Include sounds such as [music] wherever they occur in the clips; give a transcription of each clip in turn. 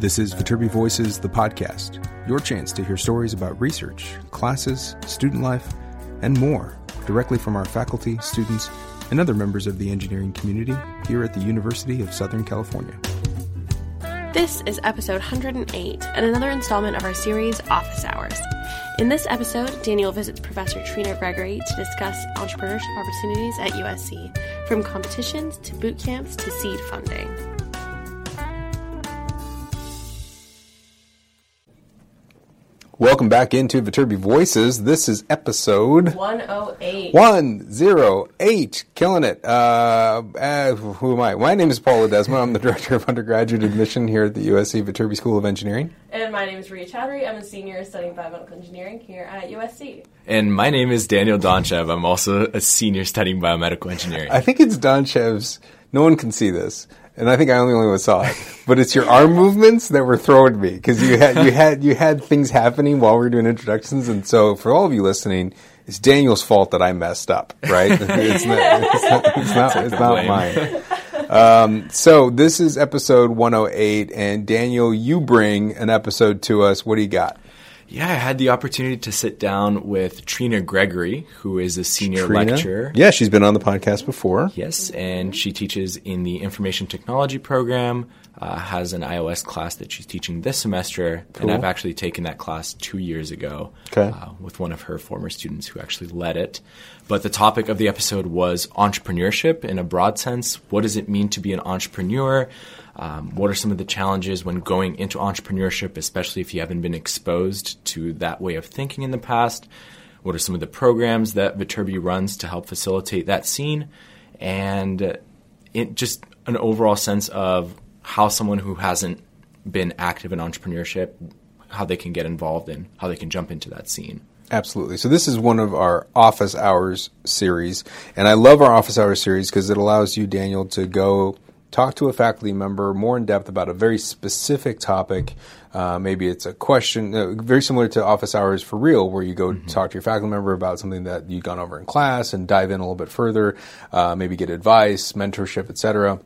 This is Viterbi Voices, the podcast, your chance to hear stories about research, classes, student life, and more directly from our faculty, students, and other members of the engineering community here at the University of Southern California. This is episode 108 and another installment of our series Office Hours. In this episode, Daniel visits Professor Trina Gregory to discuss entrepreneurship opportunities at USC, from competitions to boot camps to seed funding. Welcome back into Viterbi Voices. This is episode 108. 108. Killing it. Uh, uh, who am I? My name is Paul Ledesma. I'm the Director of Undergraduate Admission here at the USC Viterbi School of Engineering. And my name is Ria Chowdhury. I'm a senior studying biomedical engineering here at USC. And my name is Daniel Donchev. I'm also a senior studying biomedical engineering. I think it's Donchev's. No one can see this and I think I only only saw it. But it's your arm movements that were throwing me because you had you had you had things happening while we were doing introductions, and so for all of you listening, it's Daniel's fault that I messed up. Right? [laughs] it's not. It's not. It's not, it's not mine. [laughs] Um, so this is episode 108, and Daniel, you bring an episode to us. What do you got? Yeah, I had the opportunity to sit down with Trina Gregory, who is a senior Trina? lecturer. Yeah, she's been on the podcast before. Yes, and she teaches in the information technology program, uh, has an iOS class that she's teaching this semester, Cool. and I've actually taken that class two years ago Okay. uh, with one of her former students who actually led it. But the topic of the episode was entrepreneurship in a broad sense. What does it mean to be an entrepreneur? Um, what are some of the challenges when going into entrepreneurship, especially if you haven't been exposed to that way of thinking in the past? What are some of the programs that Viterbi runs to help facilitate that scene? And uh, it, just an overall sense of how someone who hasn't been active in entrepreneurship, how they can get involved in, how they can jump into that scene. Absolutely. So this is one of our office hours series, and I love our office hours series because it allows you, Daniel, to go talk to a faculty member more in depth about a very specific topic. Uh, maybe it's a question uh, very similar to office hours for real, where you go talk to your faculty member about something that you've gone over in class and dive in a little bit further. Uh, maybe get advice, mentorship, etc.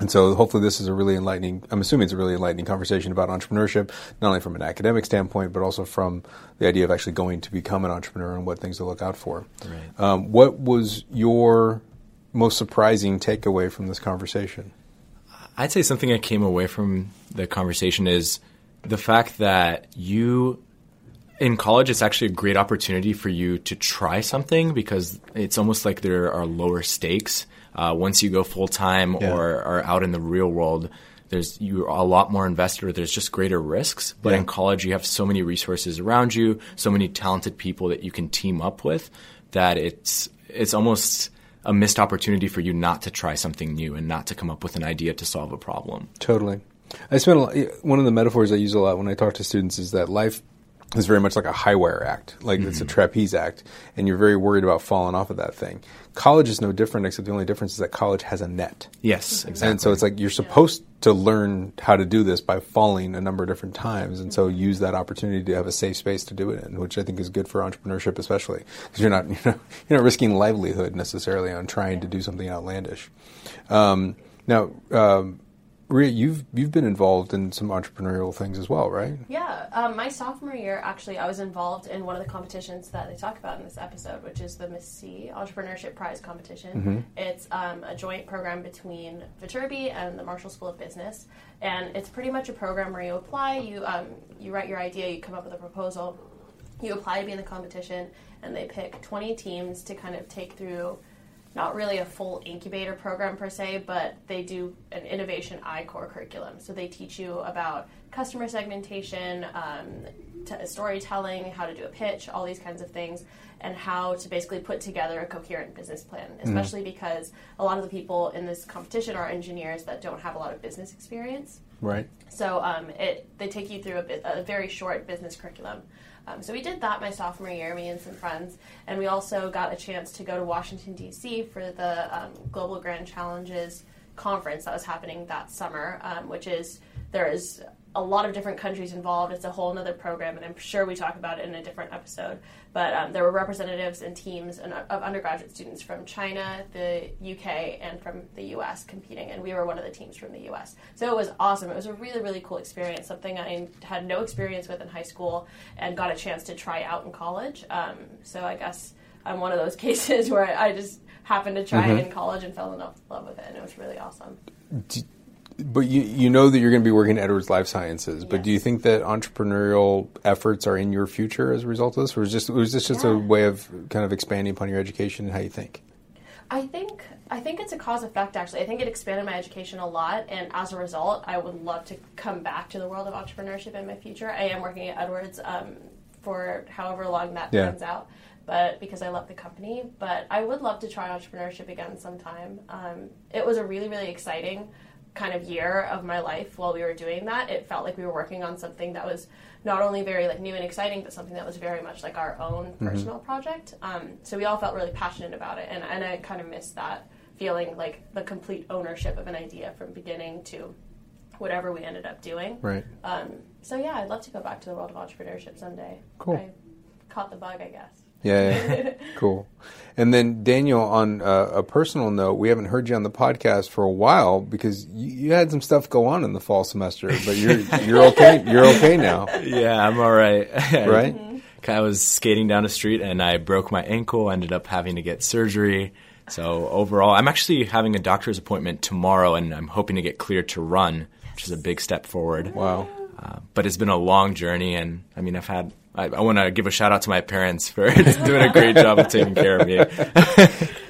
And so hopefully this is a really enlightening, I'm assuming it's a really enlightening conversation about entrepreneurship, not only from an academic standpoint, but also from the idea of actually going to become an entrepreneur and what things to look out for. Right. Um, what was your most surprising takeaway from this conversation? I'd say something I came away from the conversation is the fact that you in college it's actually a great opportunity for you to try something because it's almost like there are lower stakes uh, once you go full time Yeah. or are out in the real world. There's you're a lot more invested. There's just greater risks. But Yeah. in college, you have so many resources around you, so many talented people that you can team up with, that it's it's almost a missed opportunity for you not to try something new and not to come up with an idea to solve a problem. Totally. I spent a one of the metaphors I use a lot when I talk to students is that life is very much like a high wire act, like it's a trapeze act, and you're very worried about falling off of that thing. College is no different, except the only difference is that college has a net. Yes, exactly. And so it's like you're supposed to learn how to do this by falling a number of different times, and so use that opportunity to have a safe space to do it in, which I think is good for entrepreneurship, especially because you're not [laughs] you know you're not risking livelihood necessarily on trying to do something outlandish. Um, now, um, Ria, you've you've been involved in some entrepreneurial things as well, right? Yeah, um, my sophomore year, actually, I was involved in one of the competitions that they talk about in this episode, which is the Maseeh Entrepreneurship Prize competition. It's um, a joint program between Viterbi and the Marshall School of Business, and it's pretty much a program where you apply, you um, you write your idea, you come up with a proposal, you apply to be in the competition, and they pick 20 teams to kind of take through not really a full incubator program per se, but they do an innovation I-Corps curriculum. So they teach you about customer segmentation, um, t- storytelling, how to do a pitch, all these kinds of things, and how to basically put together a coherent business plan. Especially because a lot of the people in this competition are engineers that don't have a lot of business experience. Right. So um, it they take you through a, a very short business curriculum. Um, so we did that my sophomore year, me and some friends, and we also got a chance to go to Washington D.C. for the um, Global Grand Challenges conference that was happening that summer, um, which is there is a lot of different countries involved. It's a whole other program, and I'm sure we talk about it in a different episode. But um, there were representatives and teams and, of undergraduate students from China, the UK, and from the US competing, and we were one of the teams from the US. So it was awesome. It was a really, really cool experience, something I had no experience with in high school and got a chance to try out in college. Um, so I guess I'm one of those [laughs] cases where I just happened to try it in college and fell in love with it, and it was really awesome. But you you know that you're going to be working at Edwards Life Sciences. But Yes. do you think that entrepreneurial efforts are in your future as a result of this, or is just was this just a way of kind of expanding upon your education and how you think? I think I think it's a cause effect actually. I think it expanded my education a lot and as a result I would love to come back to the world of entrepreneurship in my future. I am working at Edwards um, for however long that Yeah. pans out. But because I love the company, but I would love to try entrepreneurship again sometime. Um, it was a really, really exciting kind of year of my life while we were doing that. It felt like we were working on something that was not only very like new and exciting, but something that was very much like our own personal project. Um, so we all felt really passionate about it, and, and I kind of missed that feeling like the complete ownership of an idea from beginning to whatever we ended up doing. Right. Um, so yeah, I'd love to go back to the world of entrepreneurship someday. Cool. I caught the bug, I guess. Yeah, yeah. [laughs] cool. And then Daniel, on uh, a personal note, we haven't heard you on the podcast for a while because you, you had some stuff go on in the fall semester, but you're you're okay. You're okay now, Yeah, I'm all right. [laughs] right? I was skating down the street and I broke my ankle. Ended up having to get surgery. So overall, I'm actually having a doctor's appointment tomorrow, and I'm hoping to get cleared to run, which is a big step forward. Wow. Uh, but it's been a long journey, and I mean, I've had. I, I want to give a shout out to my parents for [laughs] doing a great job of taking care of me. I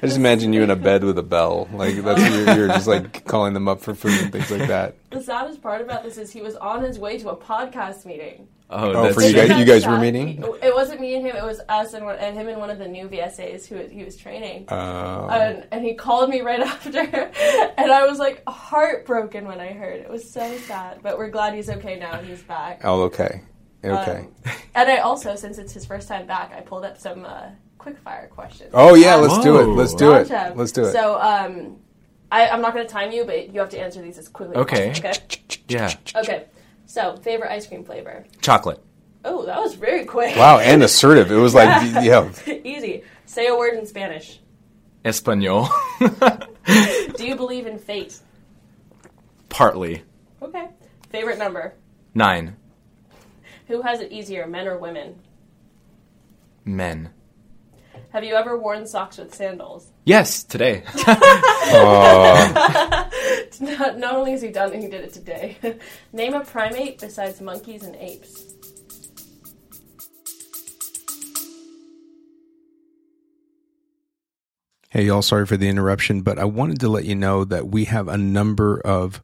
just imagine you in a bed with a bell, like that's you're, you're just like calling them up for food and things like that. The saddest part about this is he was on his way to a podcast meeting. Oh, Oh, that's for you guys- you guys were meeting? It wasn't me and him. It was us and, one, and him and one of the new VSAs who he was training. Uh, and, and he called me right [laughs] after, and I was like heartbroken when I heard. It was so sad, but we're glad he's okay now he's back. oh, okay, okay. Um, and I also, since it's his first time back, I pulled up some uh, quick fire questions. oh yeah, let's do it. Let's do it. Let's do it. So, um, I, I'm not going to time you, but you have to answer these as quickly. as Okay. possible, Okay. Yeah, Okay. So, favorite ice cream flavor? chocolate. Oh, that was very quick. Wow, and assertive. It was like, [laughs] yeah. Easy. Say a word in Spanish. Espanol. [laughs] Do you believe in fate? Partly. Okay. Favorite number? Nine. Who has it easier, men or women? Men. Have you ever worn socks with sandals? Yes, today. [laughs] Not, not only has he done it, he did it today. [laughs] Name a primate besides monkeys and apes. Hey, y'all, sorry for the interruption, but I wanted to let you know that we have a number of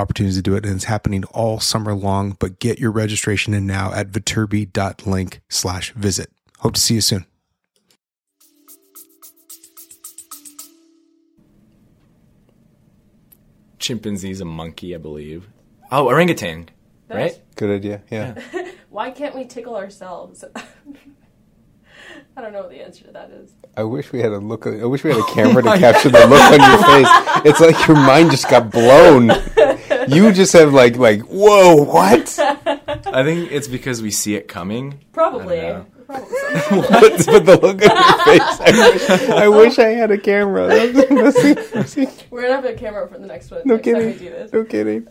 opportunities to do it, and it's happening all summer long. But get your registration in now at viterbi.link slash visit. Hope to see you soon. Chimpanzee's a monkey, I believe. Oh, orangutan. That's- Right? Good idea. Yeah. [laughs] Why can't we tickle ourselves? [laughs] I don't know what the answer to that is. I wish we had a look. I wish we had a camera to [laughs] capture the look on your face. It's like your mind just got blown. You just have like like whoa what? [laughs] I think it's because we see it coming. Probably. I Probably. [laughs] [laughs] but, but the look on your face. I wish I, wish I had a camera. Let's see. We're gonna have a camera for the next one. No next time we kidding. do this. No kidding.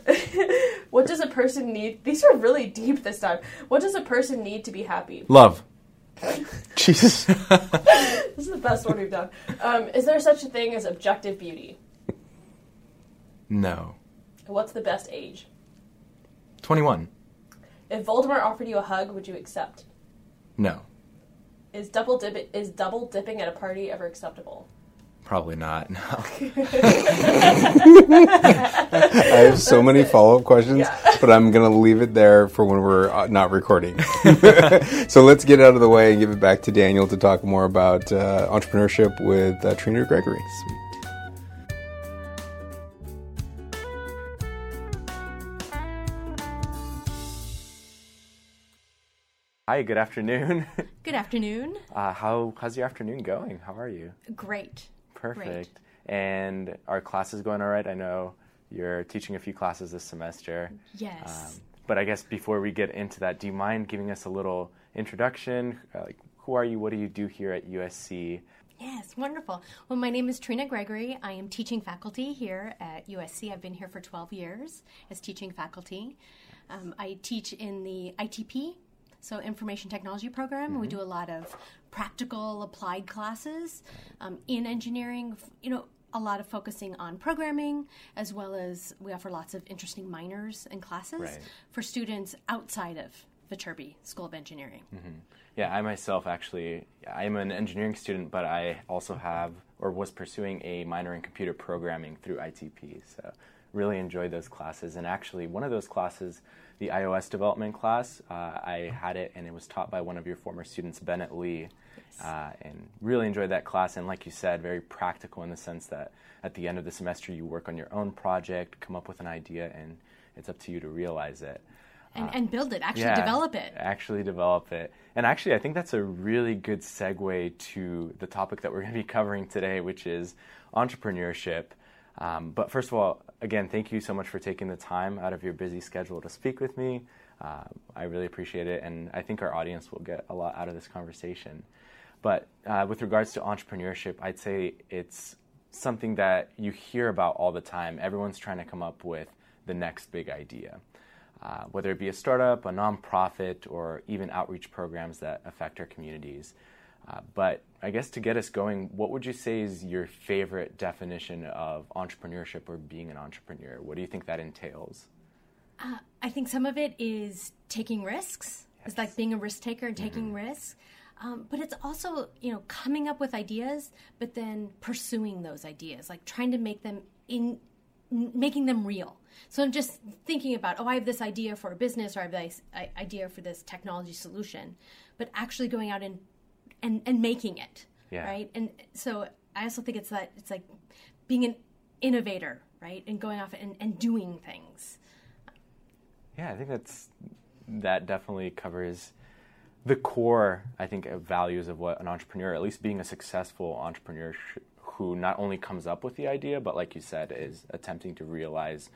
What does a person need? These are really deep this time. What does a person need to be happy? Love. Jesus. This is the best one we've done. Um, is there such a thing as objective beauty? No. What's the best age? 21. If Voldemort offered you a hug, would you accept? No. Is double dip is double dipping at a party ever acceptable? Probably not. No. [laughs] I have so many follow up questions, but I'm going to leave it there for when we're uh, not recording. [laughs] so let's get out of the way and give it back to Daniel to talk more about uh, entrepreneurship with uh, Trina Gregory. Sweet. Hi, good afternoon. [laughs] Good afternoon. Uh, how how's your afternoon going? How are you? Great. Perfect. And are classes going all right? I know you're teaching a few classes this semester. Yes. Um, but I guess before we get into that, do you mind giving us a little introduction? Uh, like, who are you? What do you do here at USC? yes, wonderful. Well, my name is Trina Gregory. I am teaching faculty here at USC. I've been here for 12 years as teaching faculty. Um, I teach in the ITP, so Information Technology program. We do a lot of practical applied classes um, in engineering, you know, a lot of focusing on programming, as well as we offer lots of interesting minors and classes Right. for students outside of Viterbi School of Engineering. Yeah, I myself actually, I'm an engineering student, but I also have or was pursuing a minor in computer programming through ITP. So really enjoyed those classes. And actually, one of those classes, the iOS development class, uh, I had it and it was taught by one of your former students, Bennett Lee. Uh, and really enjoyed that class. And like you said, very practical in the sense that at the end of the semester, you work on your own project, come up with an idea, and it's up to you to realize it And, and build it, actually yeah, develop it. Actually develop it. And actually, I think that's a really good segue to the topic that we're going to be covering today, which is entrepreneurship. Um, but first of all, again, thank you so much for taking the time out of your busy schedule to speak with me. Uh, I really appreciate it, and I think our audience will get a lot out of this conversation. But uh, with regards to entrepreneurship, I'd say it's something that you hear about all the time. Everyone's trying to come up with the next big idea uh, whether it be a startup, a nonprofit, or even outreach programs that affect our communities. Uh, but I guess to get us going, what would you say is your favorite definition of entrepreneurship or being an entrepreneur? What do you think that entails? I think some of it is taking risks. It's like being a risk taker and taking risks. Um, but it's also, you know, coming up with ideas, but then pursuing those ideas, like trying to make them in, making them real. So I'm just thinking about, oh, I have this idea for a business, or I have this idea for this technology solution, but actually going out and and, and making it, Yeah. right? And so I also think it's that it's like being an innovator, right, and going off and, and doing things. Yeah, I think that's that definitely covers the core. I think of values of what an entrepreneur, at least being a successful entrepreneur, sh- who not only comes up with the idea, but like you said, is attempting to realize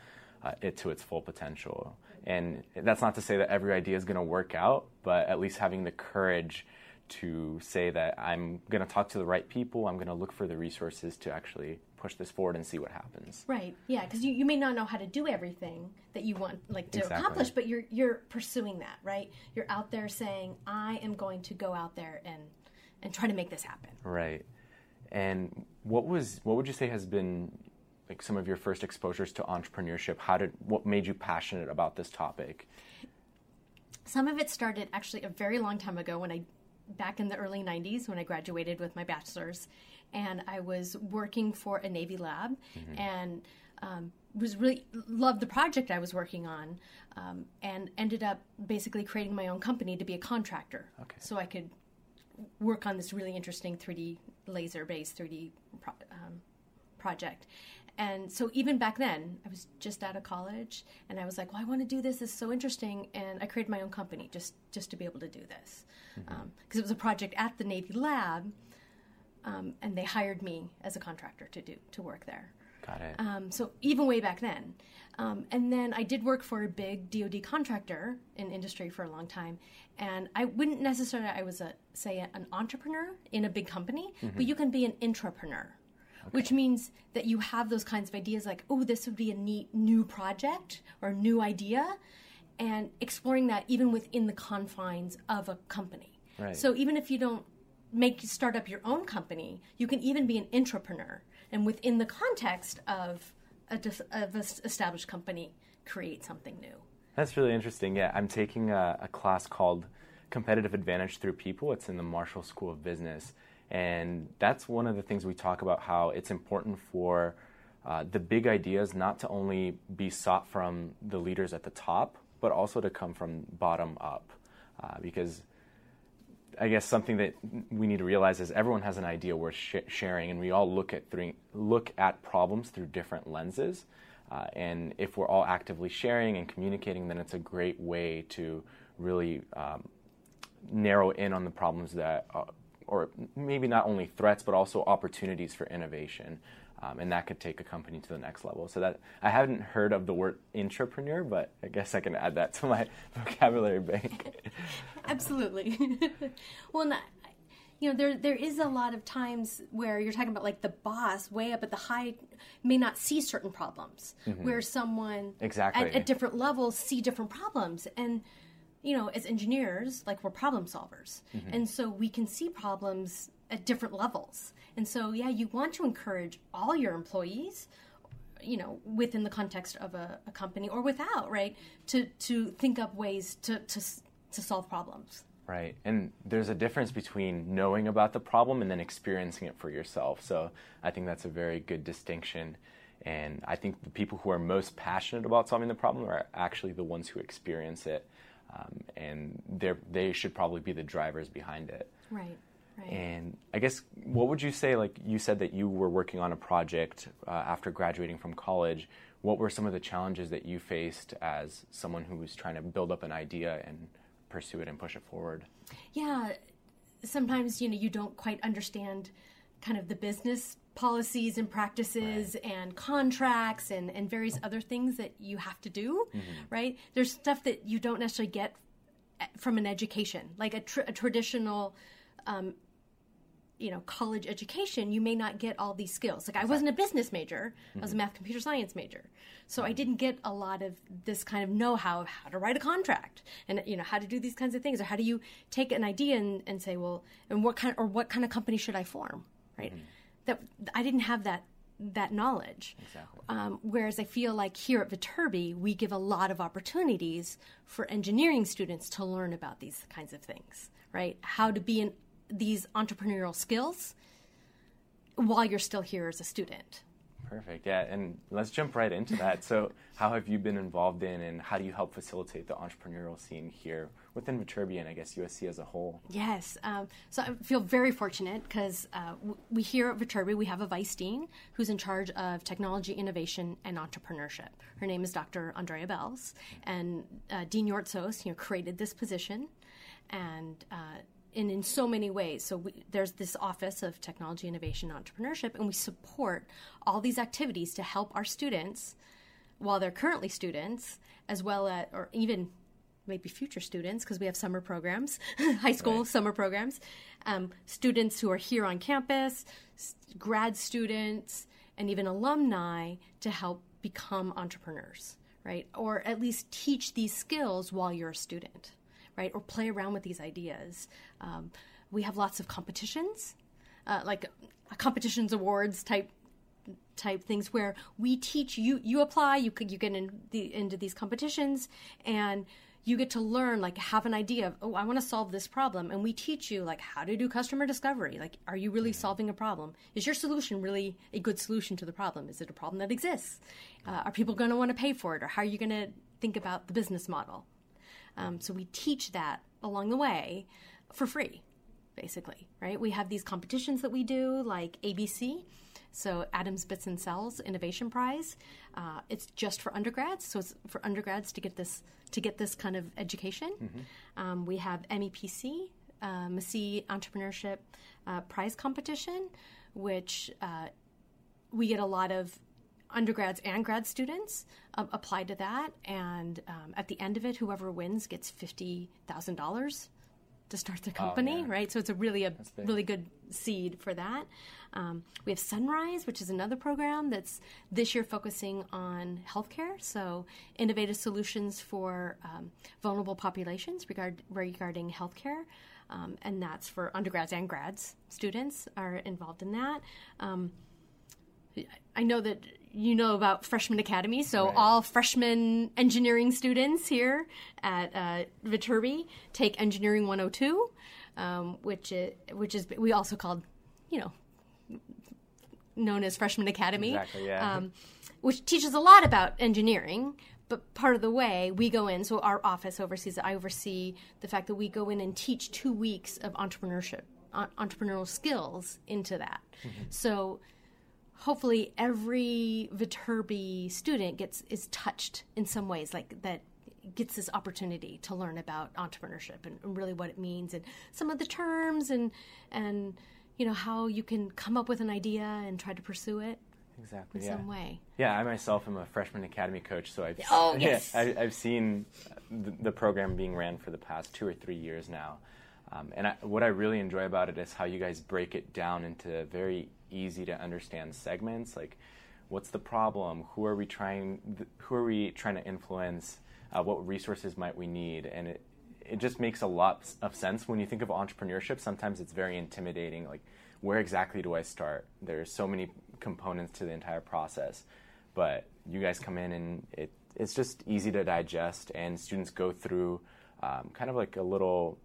uh, it to its full potential. And that's not to say that every idea is going to work out, but at least having the courage to say that I'm going to talk to the right people, I'm going to look for the resources to actually push this forward and see what happens. Right. Yeah, because you, you may not know how to do everything that you want like to Exactly. accomplish, but you're you're pursuing that, right? You're out there saying, I am going to go out there and and try to make this happen. Right. And what was what would you say has been like some of your first exposures to entrepreneurship? How did what made you passionate about this topic? Some of it started actually a very long time ago when I back in the early 90s when I graduated with my bachelor's and I was working for a Navy lab and um, was really loved the project I was working on um, and ended up basically creating my own company to be a contractor Okay. so I could work on this really interesting 3D laser based 3D pro- project. And so even back then, I was just out of college, and I was like, "Well, I want to do this. This is so interesting." And I created my own company just just to be able to do this, because it was a project at the Navy lab, um, and they hired me as a contractor to do to work there. Got it. Um, so even way back then, um, and then I did work for a big DoD contractor in industry for a long time, and I wouldn't necessarily I was a say an entrepreneur in a big company, but you can be an intrapreneur, which means that you have those kinds of ideas like oh this would be a neat new project or new idea, and exploring that even within the confines of a company. Right. So even if you don't make start up your own company, you can even be an entrepreneur and within the context of a of an established company, create something new. That's really interesting. Yeah, I'm taking a, a class called Competitive Advantage Through People. It's in the Marshall School of Business. And that's one of the things we talk about how it's important for uh, the big ideas not to only be sought from the leaders at the top, but also to come from bottom up. Uh, because I guess something that we need to realize is everyone has an idea worth sh- sharing, and we all look at look at problems through different lenses. Uh, and if we're all actively sharing and communicating, then it's a great way to really um, narrow in on the problems that, uh, or maybe not only threats, but also opportunities for innovation. Um, and that could take a company to the next level. So that I haven't heard of the word intrapreneur, but I guess I can add that to my [laughs] vocabulary bank. [laughs] Absolutely. [laughs] well, not, you know, there there is a lot of times where you're talking about like the boss way up at the high may not see certain problems, mm-hmm. where someone exactly at, at different levels see different problems, and you know, as engineers, like we're problem solvers, mm-hmm. and so we can see problems at different levels. And so, yeah, you want to encourage all your employees, you know, within the context of a, a company or without, right, to to think up ways to to to solve problems. Right. And there's a difference between knowing about the problem and then experiencing it for yourself. So I think that's a very good distinction. And I think the people who are most passionate about solving the problem are actually the ones who experience it. Um, and they should probably be the drivers behind it. Right. Right. And I guess what would you say? Like you said that you were working on a project uh, after graduating from college. What were some of the challenges that you faced as someone who was trying to build up an idea and pursue it and push it forward? Yeah, sometimes you know you don't quite understand kind of the business policies and practices right. and contracts and, and various other things that you have to do, mm-hmm. right? There's stuff that you don't necessarily get eh, from an education, like a, tr- a traditional um, you know college education you may not get all these skills like i wasn't a business major mm-hmm. i was a mm-hmm. math computer science major so mm-hmm. i didn't get a lot of this kind of know-how of how to write a contract and you know how to do these kinds of things or how do you take an idea and, and say well and what kind or what kind of company should i form right mm-hmm. That i didn't have that that knowledge exactly. um, whereas i feel like here at viterbi we give a lot of opportunities for engineering students to learn about these kinds of things right how to be in these entrepreneurial skills while you're still here as a student. Perfect. Yeah, and let's jump right into that. So, how have you been involved in, and how do you help facilitate the entrepreneurial scene here within Viterbi and I guess USC as a whole? Yes. Um, so I feel very fortunate because uh, we here at Viterbi we have a vice dean who's in charge of technology innovation and entrepreneurship. Her name is Dr. Andrea Belz, and uh, Dean Yortsos, you know, created this position, and uh, and in so many ways. So we, there's this Office of Technology Innovation and Entrepreneurship, and we support all these activities to help our students while they're currently students, as well as, or even maybe future students, because we have summer programs, [laughs] high school right. summer programs, um, students who are here on campus, grad students, and even alumni to help become entrepreneurs, right? Or at least teach these skills while you're a student right? Or play around with these ideas. Um, we have lots of competitions, uh, like competitions awards type type things where we teach you you apply you could you get in the, into these competitions and you get to learn like have an idea of oh i want to solve this problem and we teach you like how to do customer discovery. Like are you really solving a problem? Is your solution really a good solution to the problem? Is it a problem that exists? Uh, are people going to want to pay for it or how are you going to think about the business model? Um, so we teach that along the way for free, basically, right? We have these competitions that we do, like ABC. So Atoms, Bits, and Cells Innovation Prize. Uh, it's just for undergrads, so it's for undergrads to get this to get this kind of education. Mm-hmm. Um, we have MEPC, uh, Maseeh Entrepreneurship uh, Prize Competition, which uh, we get a lot of undergrads and grad students uh, apply to that, and um, at the end of it, whoever wins gets fifty thousand dollars to start the company, oh, yeah. right? So it's a really a really good seed for that. Um, we have Sunrise, which is another program that's this year focusing on healthcare, so innovative solutions for um, vulnerable populations regard, regarding healthcare. Um, and that's for undergrads and grads. Students are involved in that. Um, I know that you know about Freshman Academy, so right. all freshman engineering students here at uh, Viterbi take Engineering 102, um, which is, which is we also called you know, known as Freshman Academy, Exactly, yeah. um, which teaches a lot about engineering. But part of the way we go in, so our office oversees. I oversee the fact that we go in and teach two weeks of entrepreneurship, entrepreneurial skills into that. So hopefully every Viterbi student gets is touched in some ways, like that gets this opportunity to learn about entrepreneurship and, really what it means and some of the terms and and you know how you can come up with an idea and try to pursue it exactly. in yeah. some way. Yeah, I myself am a freshman academy coach, so I've Oh, [laughs] yes. I, I've seen the, the program being ran for the past two or three years now, um, and I, what I really enjoy about it is how you guys break it down into very easy to understand segments. Like, what's the problem? Who are we trying? Who are we trying to influence? Uh, what resources might we need? And it it just makes a lot of sense when you think of entrepreneurship. Sometimes it's very intimidating. Like, where exactly do I start? There's so many components to the entire process, but you guys come in and it it's just easy to digest, and students go through um, kind of like a little.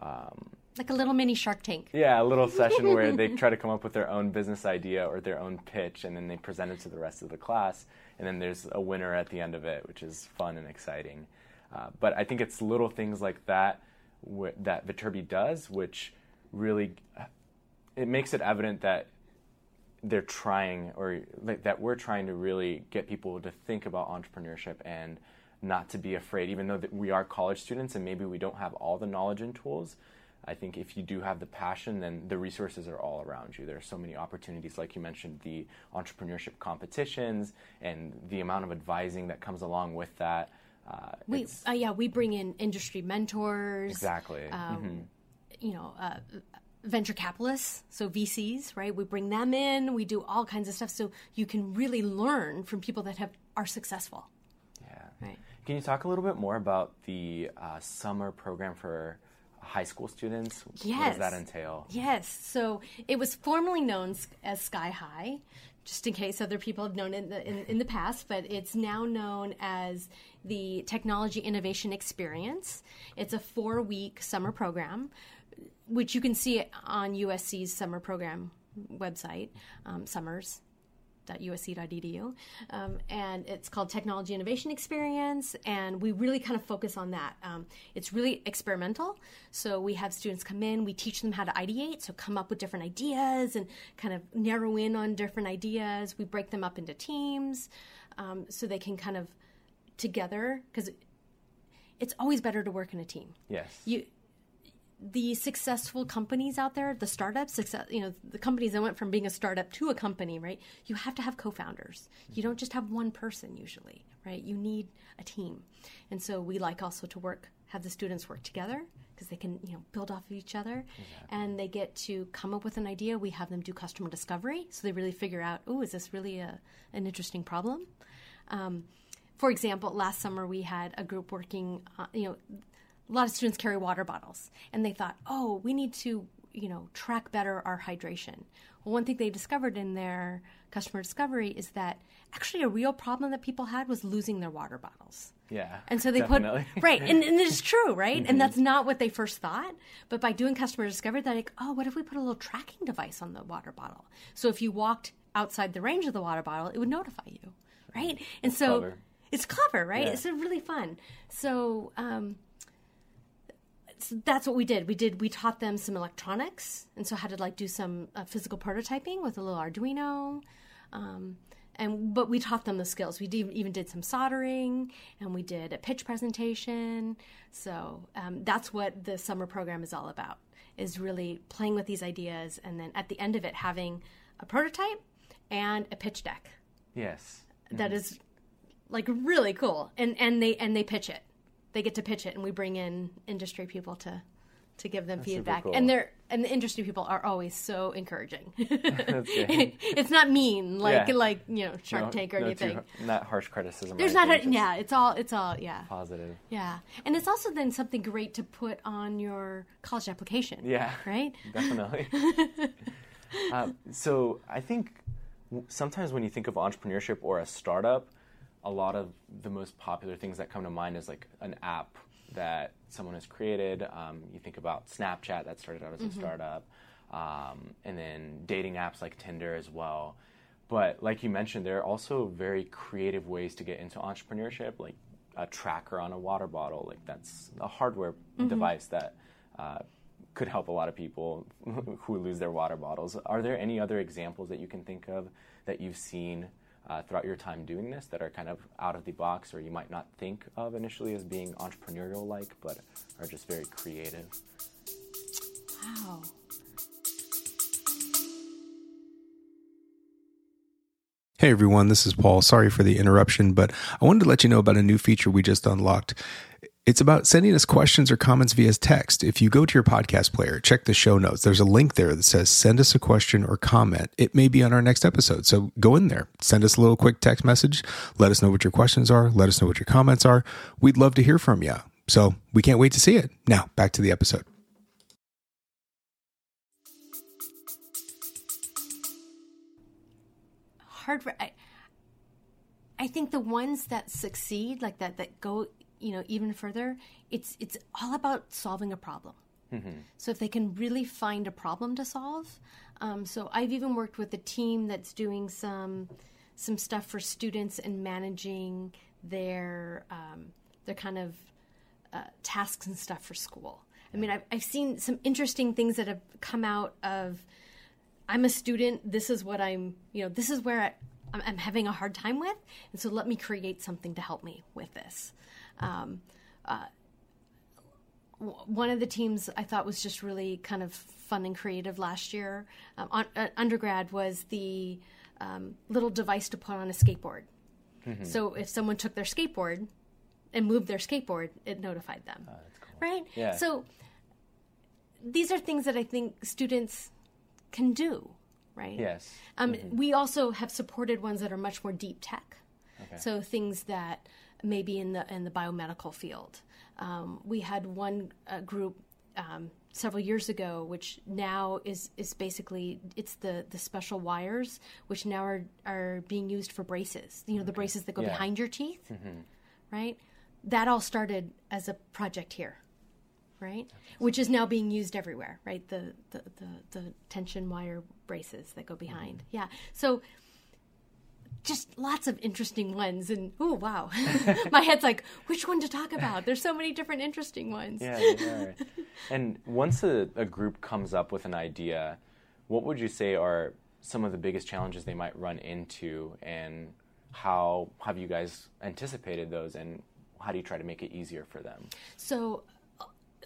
Um, Like a little mini Shark Tank. yeah, a little session where they [laughs] try to come up with their own business idea or their own pitch, and then they present it to the rest of the class. And then there's a winner at the end of it, which is fun and exciting. Uh, but I think it's little things like that wh- that Viterbi does, which really it makes it evident that they're trying, or like, that we're trying to really get people to think about entrepreneurship and not to be afraid, even though that we are college students and maybe we don't have all the knowledge and tools. I think if you do have the passion, then the resources are all around you. There are so many opportunities, like you mentioned, the entrepreneurship competitions and the amount of advising that comes along with that. Uh, We uh, yeah we bring in industry mentors. exactly. um, you know, uh, venture capitalists, so VCs, right? We bring them in. We do all kinds of stuff, so you can really learn from people that have are successful, yeah. right? Can you talk a little bit more about the uh, summer program for high school students? Yes. What does that entail? Yes. So it was formerly known as Sky High, just in case other people have known it in the, in, in the past, but it's now known as the Technology Innovation Experience. It's a four week summer program, which you can see on USC's summer program website, um, summers usc.edu um, and it's called technology innovation experience and we really kind of focus on that. Um, it's really experimental. So we have students come in we teach them how to ideate so come up with different ideas and kind of narrow in on different ideas. We break them up into teams um, so they can kind of together because it's always better to work in a team. Yes. you the successful companies out there, the startups, success, you know, the companies that went from being a startup to a company, right? You have to have co-founders. You don't just have one person usually, right? You need a team. And so we like also to work have the students work together because they can, you know, build off of each other and they get to come up with an idea. We have them do customer discovery so they really figure out, "Oh, is this really a an interesting problem?" Um, for example, last summer we had a group working, uh, you know, a lot of students carry water bottles, and they thought, oh, we need to, you know, track better our hydration. Well, one thing they discovered in their customer discovery is that actually a real problem that people had was losing their water bottles. Yeah. And so they definitely. put [laughs] right, and, and it's true, right? And that's not what they first thought. But by doing customer discovery, they're like, oh, what if we put a little tracking device on the water bottle? So if you walked outside the range of the water bottle, it would notify you, right? And so clever. it's clever, right? Yeah. It's really fun. So um, so that's what we did. We did we taught them some electronics, and so how to like do some uh, physical prototyping with a little Arduino. Um, and but we taught them the skills. We did, even did some soldering, and we did a pitch presentation. So um, that's what the summer program is all about: is really playing with these ideas, and then at the end of it, having a prototype and a pitch deck Yes. that is like really cool and and they and they pitch it they get to pitch it and we bring in industry people to to give them feedback cool. and they're and the industry people are always so encouraging [laughs] That's [laughs] it's not mean like Yeah. like you know shark No- tank or no anything too- not harsh criticism. there's not a, anything, yeah it's all it's all yeah Positive. yeah and it's also then something great to put on your college application Yeah. right [laughs] Definitely. uh, so I think sometimes when you think of entrepreneurship or a startup, a lot of the most popular things that come to mind is like an app that someone has created. Um, you think about Snapchat that started out as a startup. um, and then dating apps like Tinder as well. But like you mentioned, there are also very creative ways to get into entrepreneurship, like a tracker on a water bottle. Like that's a hardware mm-hmm. device that uh, could help a lot of people [laughs] who lose their water bottles. Are there any other examples that you can think of that you've seen uh, throughout your time doing this that are kind of out of the box or you might not think of initially as being entrepreneurial like, but are just very creative? Wow. Hey everyone, this is Paul. Sorry for the interruption, but I wanted to let you know about a new feature we just unlocked. It's about sending us questions or comments via text. If you go to your podcast player, check the show notes. There's a link there that says send us a question or comment. It may be on our next episode. So go in there, send us a little quick text message. Let us know what your questions are. Let us know what your comments are. We'd love to hear from you. So we can't wait to see it. Now, back to the episode. Hardware. I, I think the ones that succeed, like that, that go you know even further it's it's all about solving a problem mm-hmm. so if they can really find a problem to solve um, so i've even worked with a team that's doing some some stuff for students and managing their um, their kind of uh, tasks and stuff for school i mean I've, I've seen some interesting things that have come out of i'm a student this is what i'm you know this is where I, I'm having a hard time with, and so let me create something to help me with this. Um, uh, one of the teams I thought was just really kind of fun and creative last year, um, on, uh, undergrad, was the um, little device to put on a skateboard. Mm-hmm. So if someone took their skateboard and moved their skateboard, it notified them. Oh, cool. Right? Yeah. So these are things that I think students can do, right? Yes. Um, mm-hmm. We also have supported ones that are much more deep tech. Okay. So things that maybe in the in the biomedical field. Um, we had one uh, group um, several years ago, which now is is basically it's the the special wires, which now are are being used for braces. You know, the braces that go yeah. behind your teeth, mm-hmm. right? That all started as a project here, right? Which is now being used everywhere, right? The the the, the tension wire braces that go behind, mm-hmm. yeah. So just lots of interesting ones. And oh wow. [laughs] My head's like which one to talk about? There's so many different interesting ones. Yeah, yeah. and once a, a, group comes up with an idea what would you say are some of the biggest challenges they might run into? And how have you guys anticipated those? And how do you try to make it easier for them? So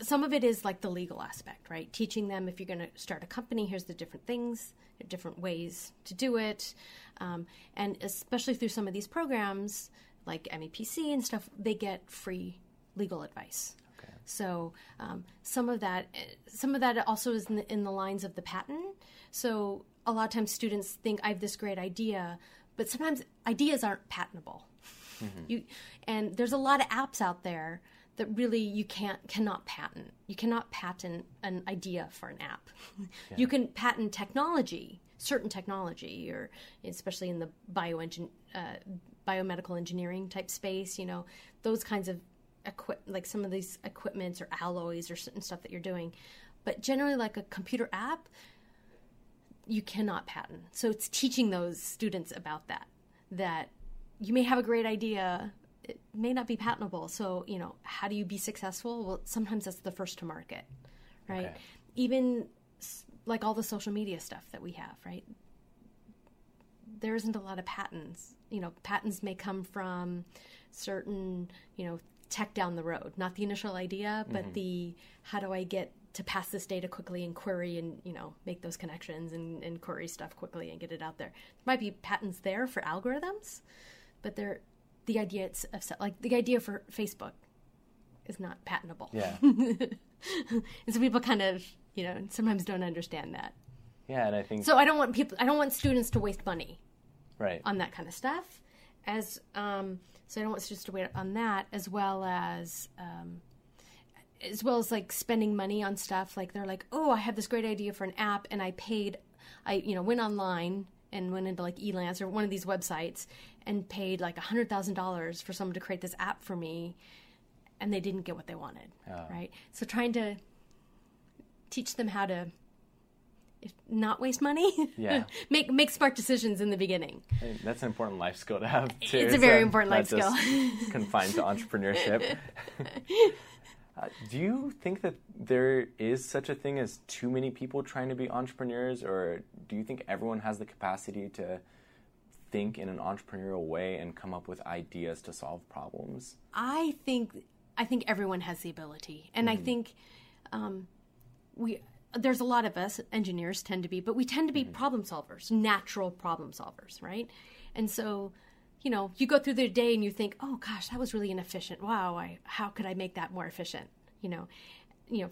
some of it is like the legal aspect right teaching them if you're going to start a company here's the different things different ways to do it. Um, and especially through some of these programs like MEPC and stuff, they get free legal advice. Okay. So um, some of that, some of that also is in the, in the lines of the patent. So a lot of times students think I have this great idea, but sometimes ideas aren't patentable. Mm-hmm. You and there's a lot of apps out there that really you can't cannot patent. You cannot patent an idea for an app. Yeah. You can patent technology, certain technology, or especially in the bioengin, uh, biomedical engineering type space. You know those kinds of equip like some of these equipments or alloys or certain stuff that you're doing. But generally, like a computer app, you cannot patent. So it's teaching those students about that. That you may have a great idea, it may not be patentable. So, you know, how do you be successful? Well, sometimes that's the first to market, right? Okay. Even like all the social media stuff that we have, right? There isn't a lot of patents. You know, patents may come from certain, you know, tech down the road, not the initial idea, but mm-hmm. the how do I get to pass this data quickly and query and you know make those connections and, and query stuff quickly and get it out there. There might be patents there for algorithms, but they're the idea of like the idea for Facebook is not patentable. Yeah. [laughs] and so people kind of you know sometimes don't understand that. Yeah, and I think so. I don't want people. I don't want students to waste money. Right. On that kind of stuff, as um, so I don't want students to wait on that as well as. Um, as well as like spending money on stuff like they're like oh i have this great idea for an app and i paid i you know went online and went into like elance or one of these websites and paid like $100,000 for someone to create this app for me and they didn't get what they wanted, oh. right? So trying to teach them how to if not waste money. Yeah. [laughs] make make smart decisions in the beginning. And that's an important life skill to have too. It's a very so important life skill. [laughs] confined to entrepreneurship. [laughs] Uh, do you think that there is such a thing as too many people trying to be entrepreneurs, or do you think everyone has the capacity to think in an entrepreneurial way and come up with ideas to solve problems? I think I think everyone has the ability, and I think um, we there's a lot of us engineers tend to be, but we tend to be problem solvers, natural problem solvers, right? And so, you know, you go through the day and you think, oh gosh, that was really inefficient. Wow, I, how could I make that more efficient? You know, you know,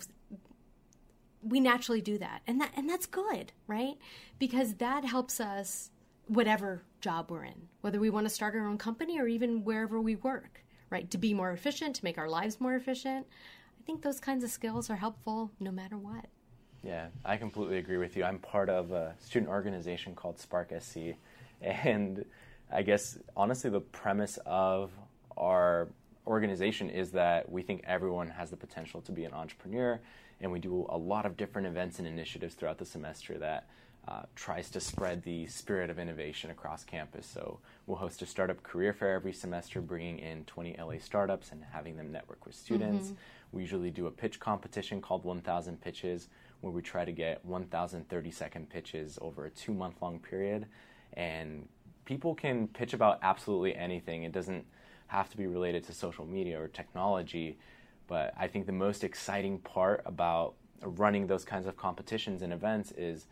we naturally do that, and that and that's good, right? Because that helps us whatever job we're in, whether we want to start our own company or even wherever we work, right? To be more efficient, to make our lives more efficient. I think those kinds of skills are helpful no matter what. Yeah, I completely agree with you. I'm part of a student organization called Spark SC, and I guess honestly, the premise of our organization is that we think everyone has the potential to be an entrepreneur, and we do a lot of different events and initiatives throughout the semester that uh, tries to spread the spirit of innovation across campus. So we'll host a startup career fair every semester, bringing in 20 LA startups and having them network with students. We usually do a pitch competition called 1,000 Pitches, where we try to get 1,000 30 second pitches over a two month long period. And people can pitch about absolutely anything. It doesn't have to be related to social media or technology. But I think the most exciting part about running those kinds of competitions and events is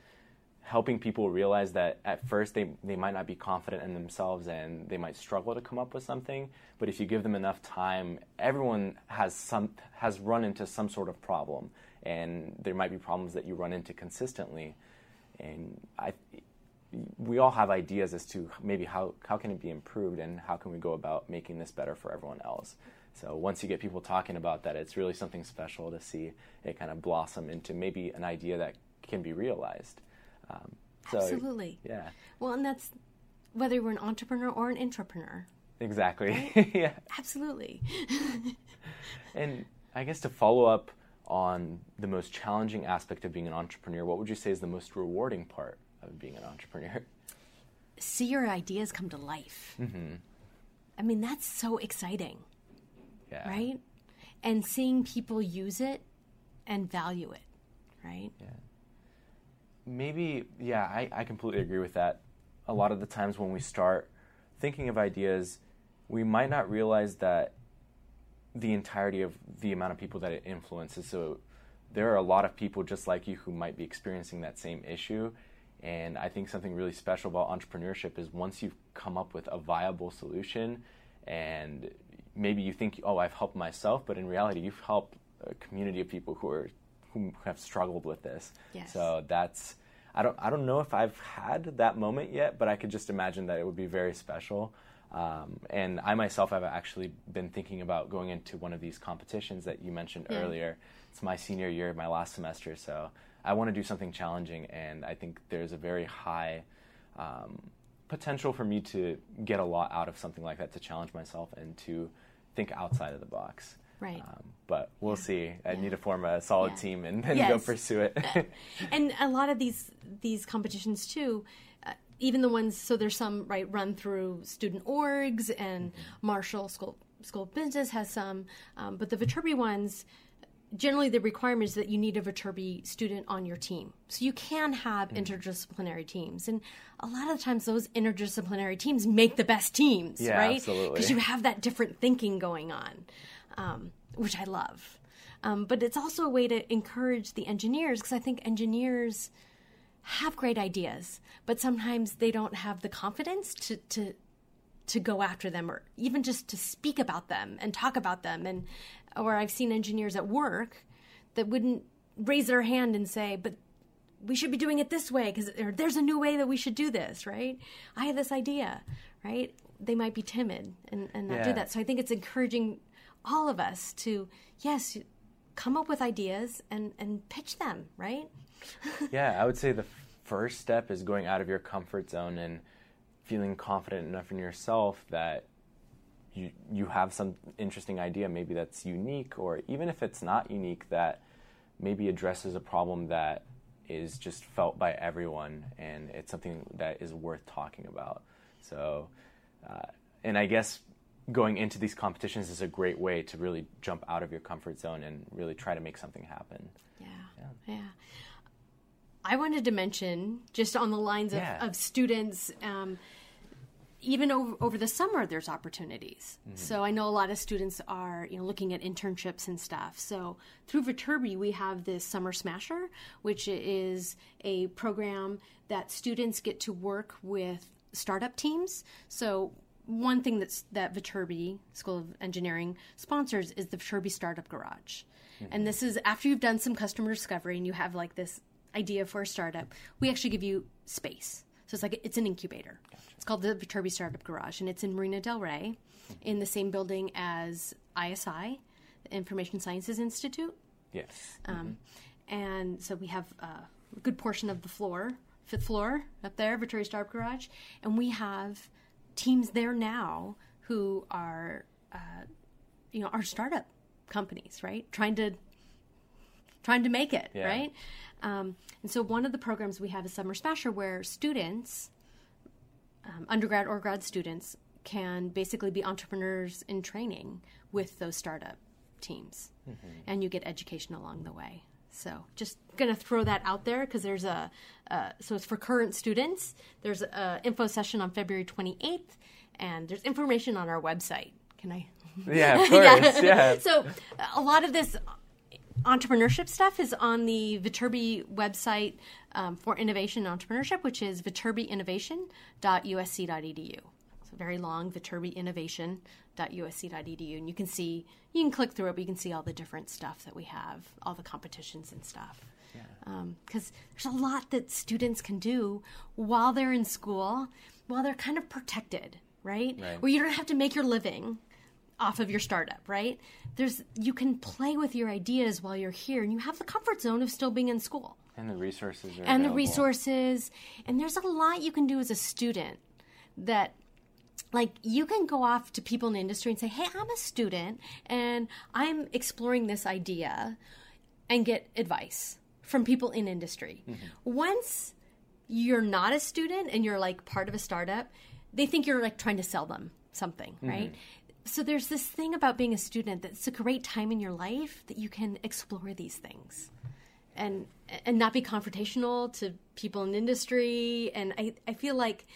helping people realize that at first they, they might not be confident in themselves and they might struggle to come up with something but if you give them enough time everyone has some has run into some sort of problem and there might be problems that you run into consistently. And i we all have ideas as to maybe how, how can it be improved and how can we go about making this better for everyone else. So once you get people talking about that it's really something special to see it kind of blossom into maybe an idea that can be realized um, so, Absolutely. Yeah. Well, and that's whether we're an entrepreneur or an intrapreneur. Exactly. [laughs] yeah. Absolutely. [laughs] And I guess to follow up on the most challenging aspect of being an entrepreneur, what would you say is the most rewarding part of being an entrepreneur? See your ideas come to life. Mm-hmm. I mean, that's so exciting, Yeah. right? And seeing people use it and value it, right? Maybe, yeah, I, I completely agree with that. A lot of the times when we start thinking of ideas, we might not realize that the entirety of the amount of people that it influences. So there are a lot of people just like you who might be experiencing that same issue. And I think something really special about entrepreneurship is once you've come up with a viable solution and maybe you think, oh, I've helped myself, but in reality, you've helped a community of people who are who have struggled with this. Yes. So that's I don't I don't know if I've had that moment yet, but I could just imagine that it would be very special. Um, and I myself have actually been thinking about going into one of these competitions that you mentioned Yeah. earlier. It's my senior year, my last semester, so I want to do something challenging, and I think there's a very high um, potential for me to get a lot out of something like that, to challenge myself and to think outside of the box. Right. Um, but we'll see. I Yeah. need to form a solid Yeah. team and then go pursue it. [laughs] and a lot of these these competitions too uh, even the ones so there's some right run through student orgs and marshall school school of business has some um, but the viterbi ones generally the requirement is that you need a viterbi student on your team so you can have interdisciplinary teams and a lot of the times those interdisciplinary teams make the best teams Yeah, right absolutely. because you have that different thinking going on um, which i love um, but it's also a way to encourage the engineers because I think engineers have great ideas, but sometimes they don't have the confidence to, to to go after them or even just to speak about them and talk about them and or I've seen engineers at work that wouldn't raise their hand and say, "But we should be doing it this way because there's a new way that we should do this, right? I have this idea, right? They might be timid and, and not do that. So I think it's encouraging all of us to, yes, come up with ideas and, and pitch them, right? [laughs] yeah, I would say the first step is going out of your comfort zone and feeling confident enough in yourself that you you have some interesting idea maybe that's unique or even if it's not unique that maybe addresses a problem that is just felt by everyone, and it's something that is worth talking about. So, uh, and I guess going into these competitions is a great way to really jump out of your comfort zone and really try to make something happen. Yeah. Yeah. I wanted to mention, just on the lines of, Yeah. of students, um, even over, over the summer, there's opportunities. So I know a lot of students are, you know, looking at internships and stuff. So through Viterbi, we have this Summer Smasher, which is a program that students get to work with startup teams. So one thing that's that Viterbi School of Engineering sponsors is the Viterbi Startup Garage. And mm-hmm. this is after you've done some customer discovery and you have like this idea for a startup, we actually give you space. So it's like it's an incubator. It's called the Viterbi Startup Garage, and it's in Marina Del Rey, mm-hmm. in the same building as ISI, the Information Sciences Institute. Yes. Um, mm-hmm. And so we have a good portion of the floor, fifth floor up there, Viterbi Startup Garage, and we have teams there now who are, uh, you know, are startup companies, right? Trying to trying to make it, Yeah. right? Um, and so one of the programs we have is Summer Smasher, where students, um, undergrad or grad students, can basically be entrepreneurs in training with those startup teams, and you get education along the way. So just gonna throw that out there because there's a uh, so it's for current students. There's a info session on February 28th, and there's information on our website. Can I? Yeah, of [laughs] course. yeah. [laughs] So a lot of this entrepreneurship stuff is on the Viterbi website um, for innovation and entrepreneurship, which is viterbiinnovation.usc.edu. Very long viterbiinnovation.usc.edu, and you can see you can click through it, but you can see all the different stuff that we have, all the competitions and stuff. Because um, there's a lot that students can do while they're in school, while they're kind of protected, right? Right. Where you don't have to make your living off of your startup, right? There's you can play with your ideas while you're here and you have the comfort zone of still being in school. And the resources are And the resources and there's a lot you can do as a student that like you can go off to people in the industry and say, "Hey, I'm a student and I'm exploring this idea," and get advice from people in industry. Mm-hmm. Once you're not a student and you're like part of a startup, they think you're like trying to sell them something, mm-hmm. right? So there's this thing about being a student that's a great time in your life that you can explore these things and and not be confrontational to people in industry and I, I feel like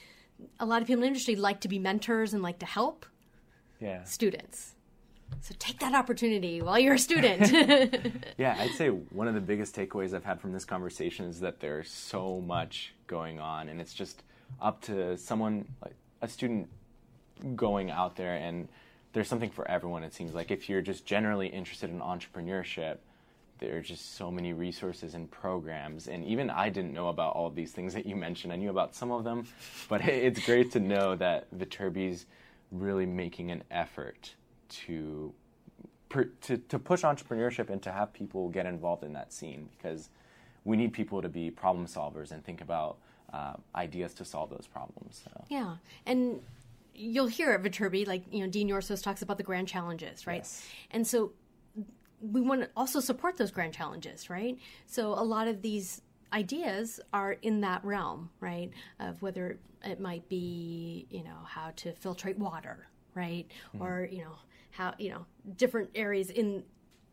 a lot of people in industry like to be mentors and like to help Yeah. students. So take that opportunity while you're a student. [laughs] [laughs] Yeah, I'd say one of the biggest takeaways I've had from this conversation is that there's so much going on, and it's just up to someone, like a student, going out there, and there's something for everyone. It seems like if you're just generally interested in entrepreneurship, there are just so many resources and programs, and even I didn't know about all of these things that you mentioned. I knew about some of them, [laughs] but it's great to know that Viterbi's really making an effort to to, to push entrepreneurship and to have people get involved in that scene because we need people to be problem solvers and think about uh, ideas to solve those problems. So. yeah. And you'll hear at Viterbi, like, you know, Dean Yortsos talks about the grand challenges, right? Yes. And so we want to also support those grand challenges, right? So a lot of these ideas are in that realm, right? Of whether it might be, you know, how to filtrate water, right? Hmm. Or, you know, how, you know, different areas in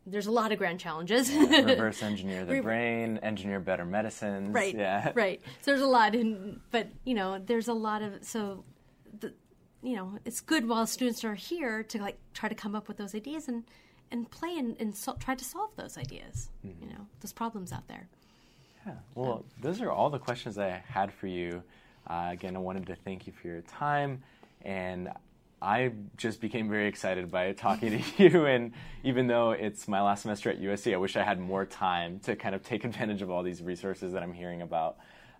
there's a lot of grand challenges. [laughs] Reverse engineer the brain, engineer better medicines. right Yeah. [laughs] right so there's a lot in but you know there's a lot of so the you know it's good while students are here to like try to come up with those ideas and and play and, and so, try to solve those ideas you know those problems out there Yeah. Well, those are all the questions I had for you. Uh, again, I wanted to thank you for your time, and I just became very excited by talking to [laughs] you. And even though it's my last semester at USC, I wish I had more time to kind of take [laughs] advantage of all these resources that I'm hearing about.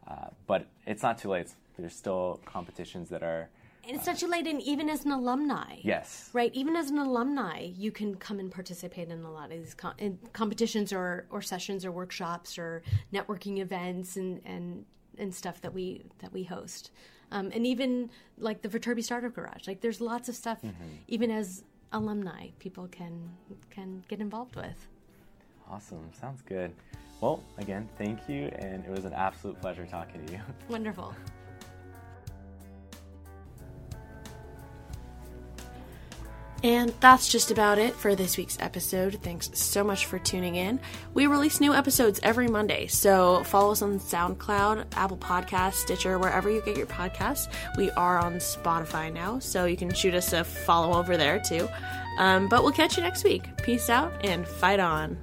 Uh, but it's not too late. There's still competitions that are and it's not too late and even as an alumni yes, right even as an alumni you can come and participate in a lot of these com- in competitions or, or sessions or workshops or networking events and, and and stuff that we that we host um, and even like the Viterbi Startup Garage like there's lots of stuff even as alumni people can can get involved with Awesome. Sounds good. Well, again, thank you, and it was an absolute pleasure talking to you. [laughs] Wonderful. And that's just about it for this week's episode. Thanks so much for tuning in. We release new episodes every Monday, so follow us on SoundCloud, Apple Podcasts, Stitcher, wherever you get your podcasts. We are on Spotify now, so you can shoot us a follow over there too. Um, but we'll catch you next week. Peace out and fight on.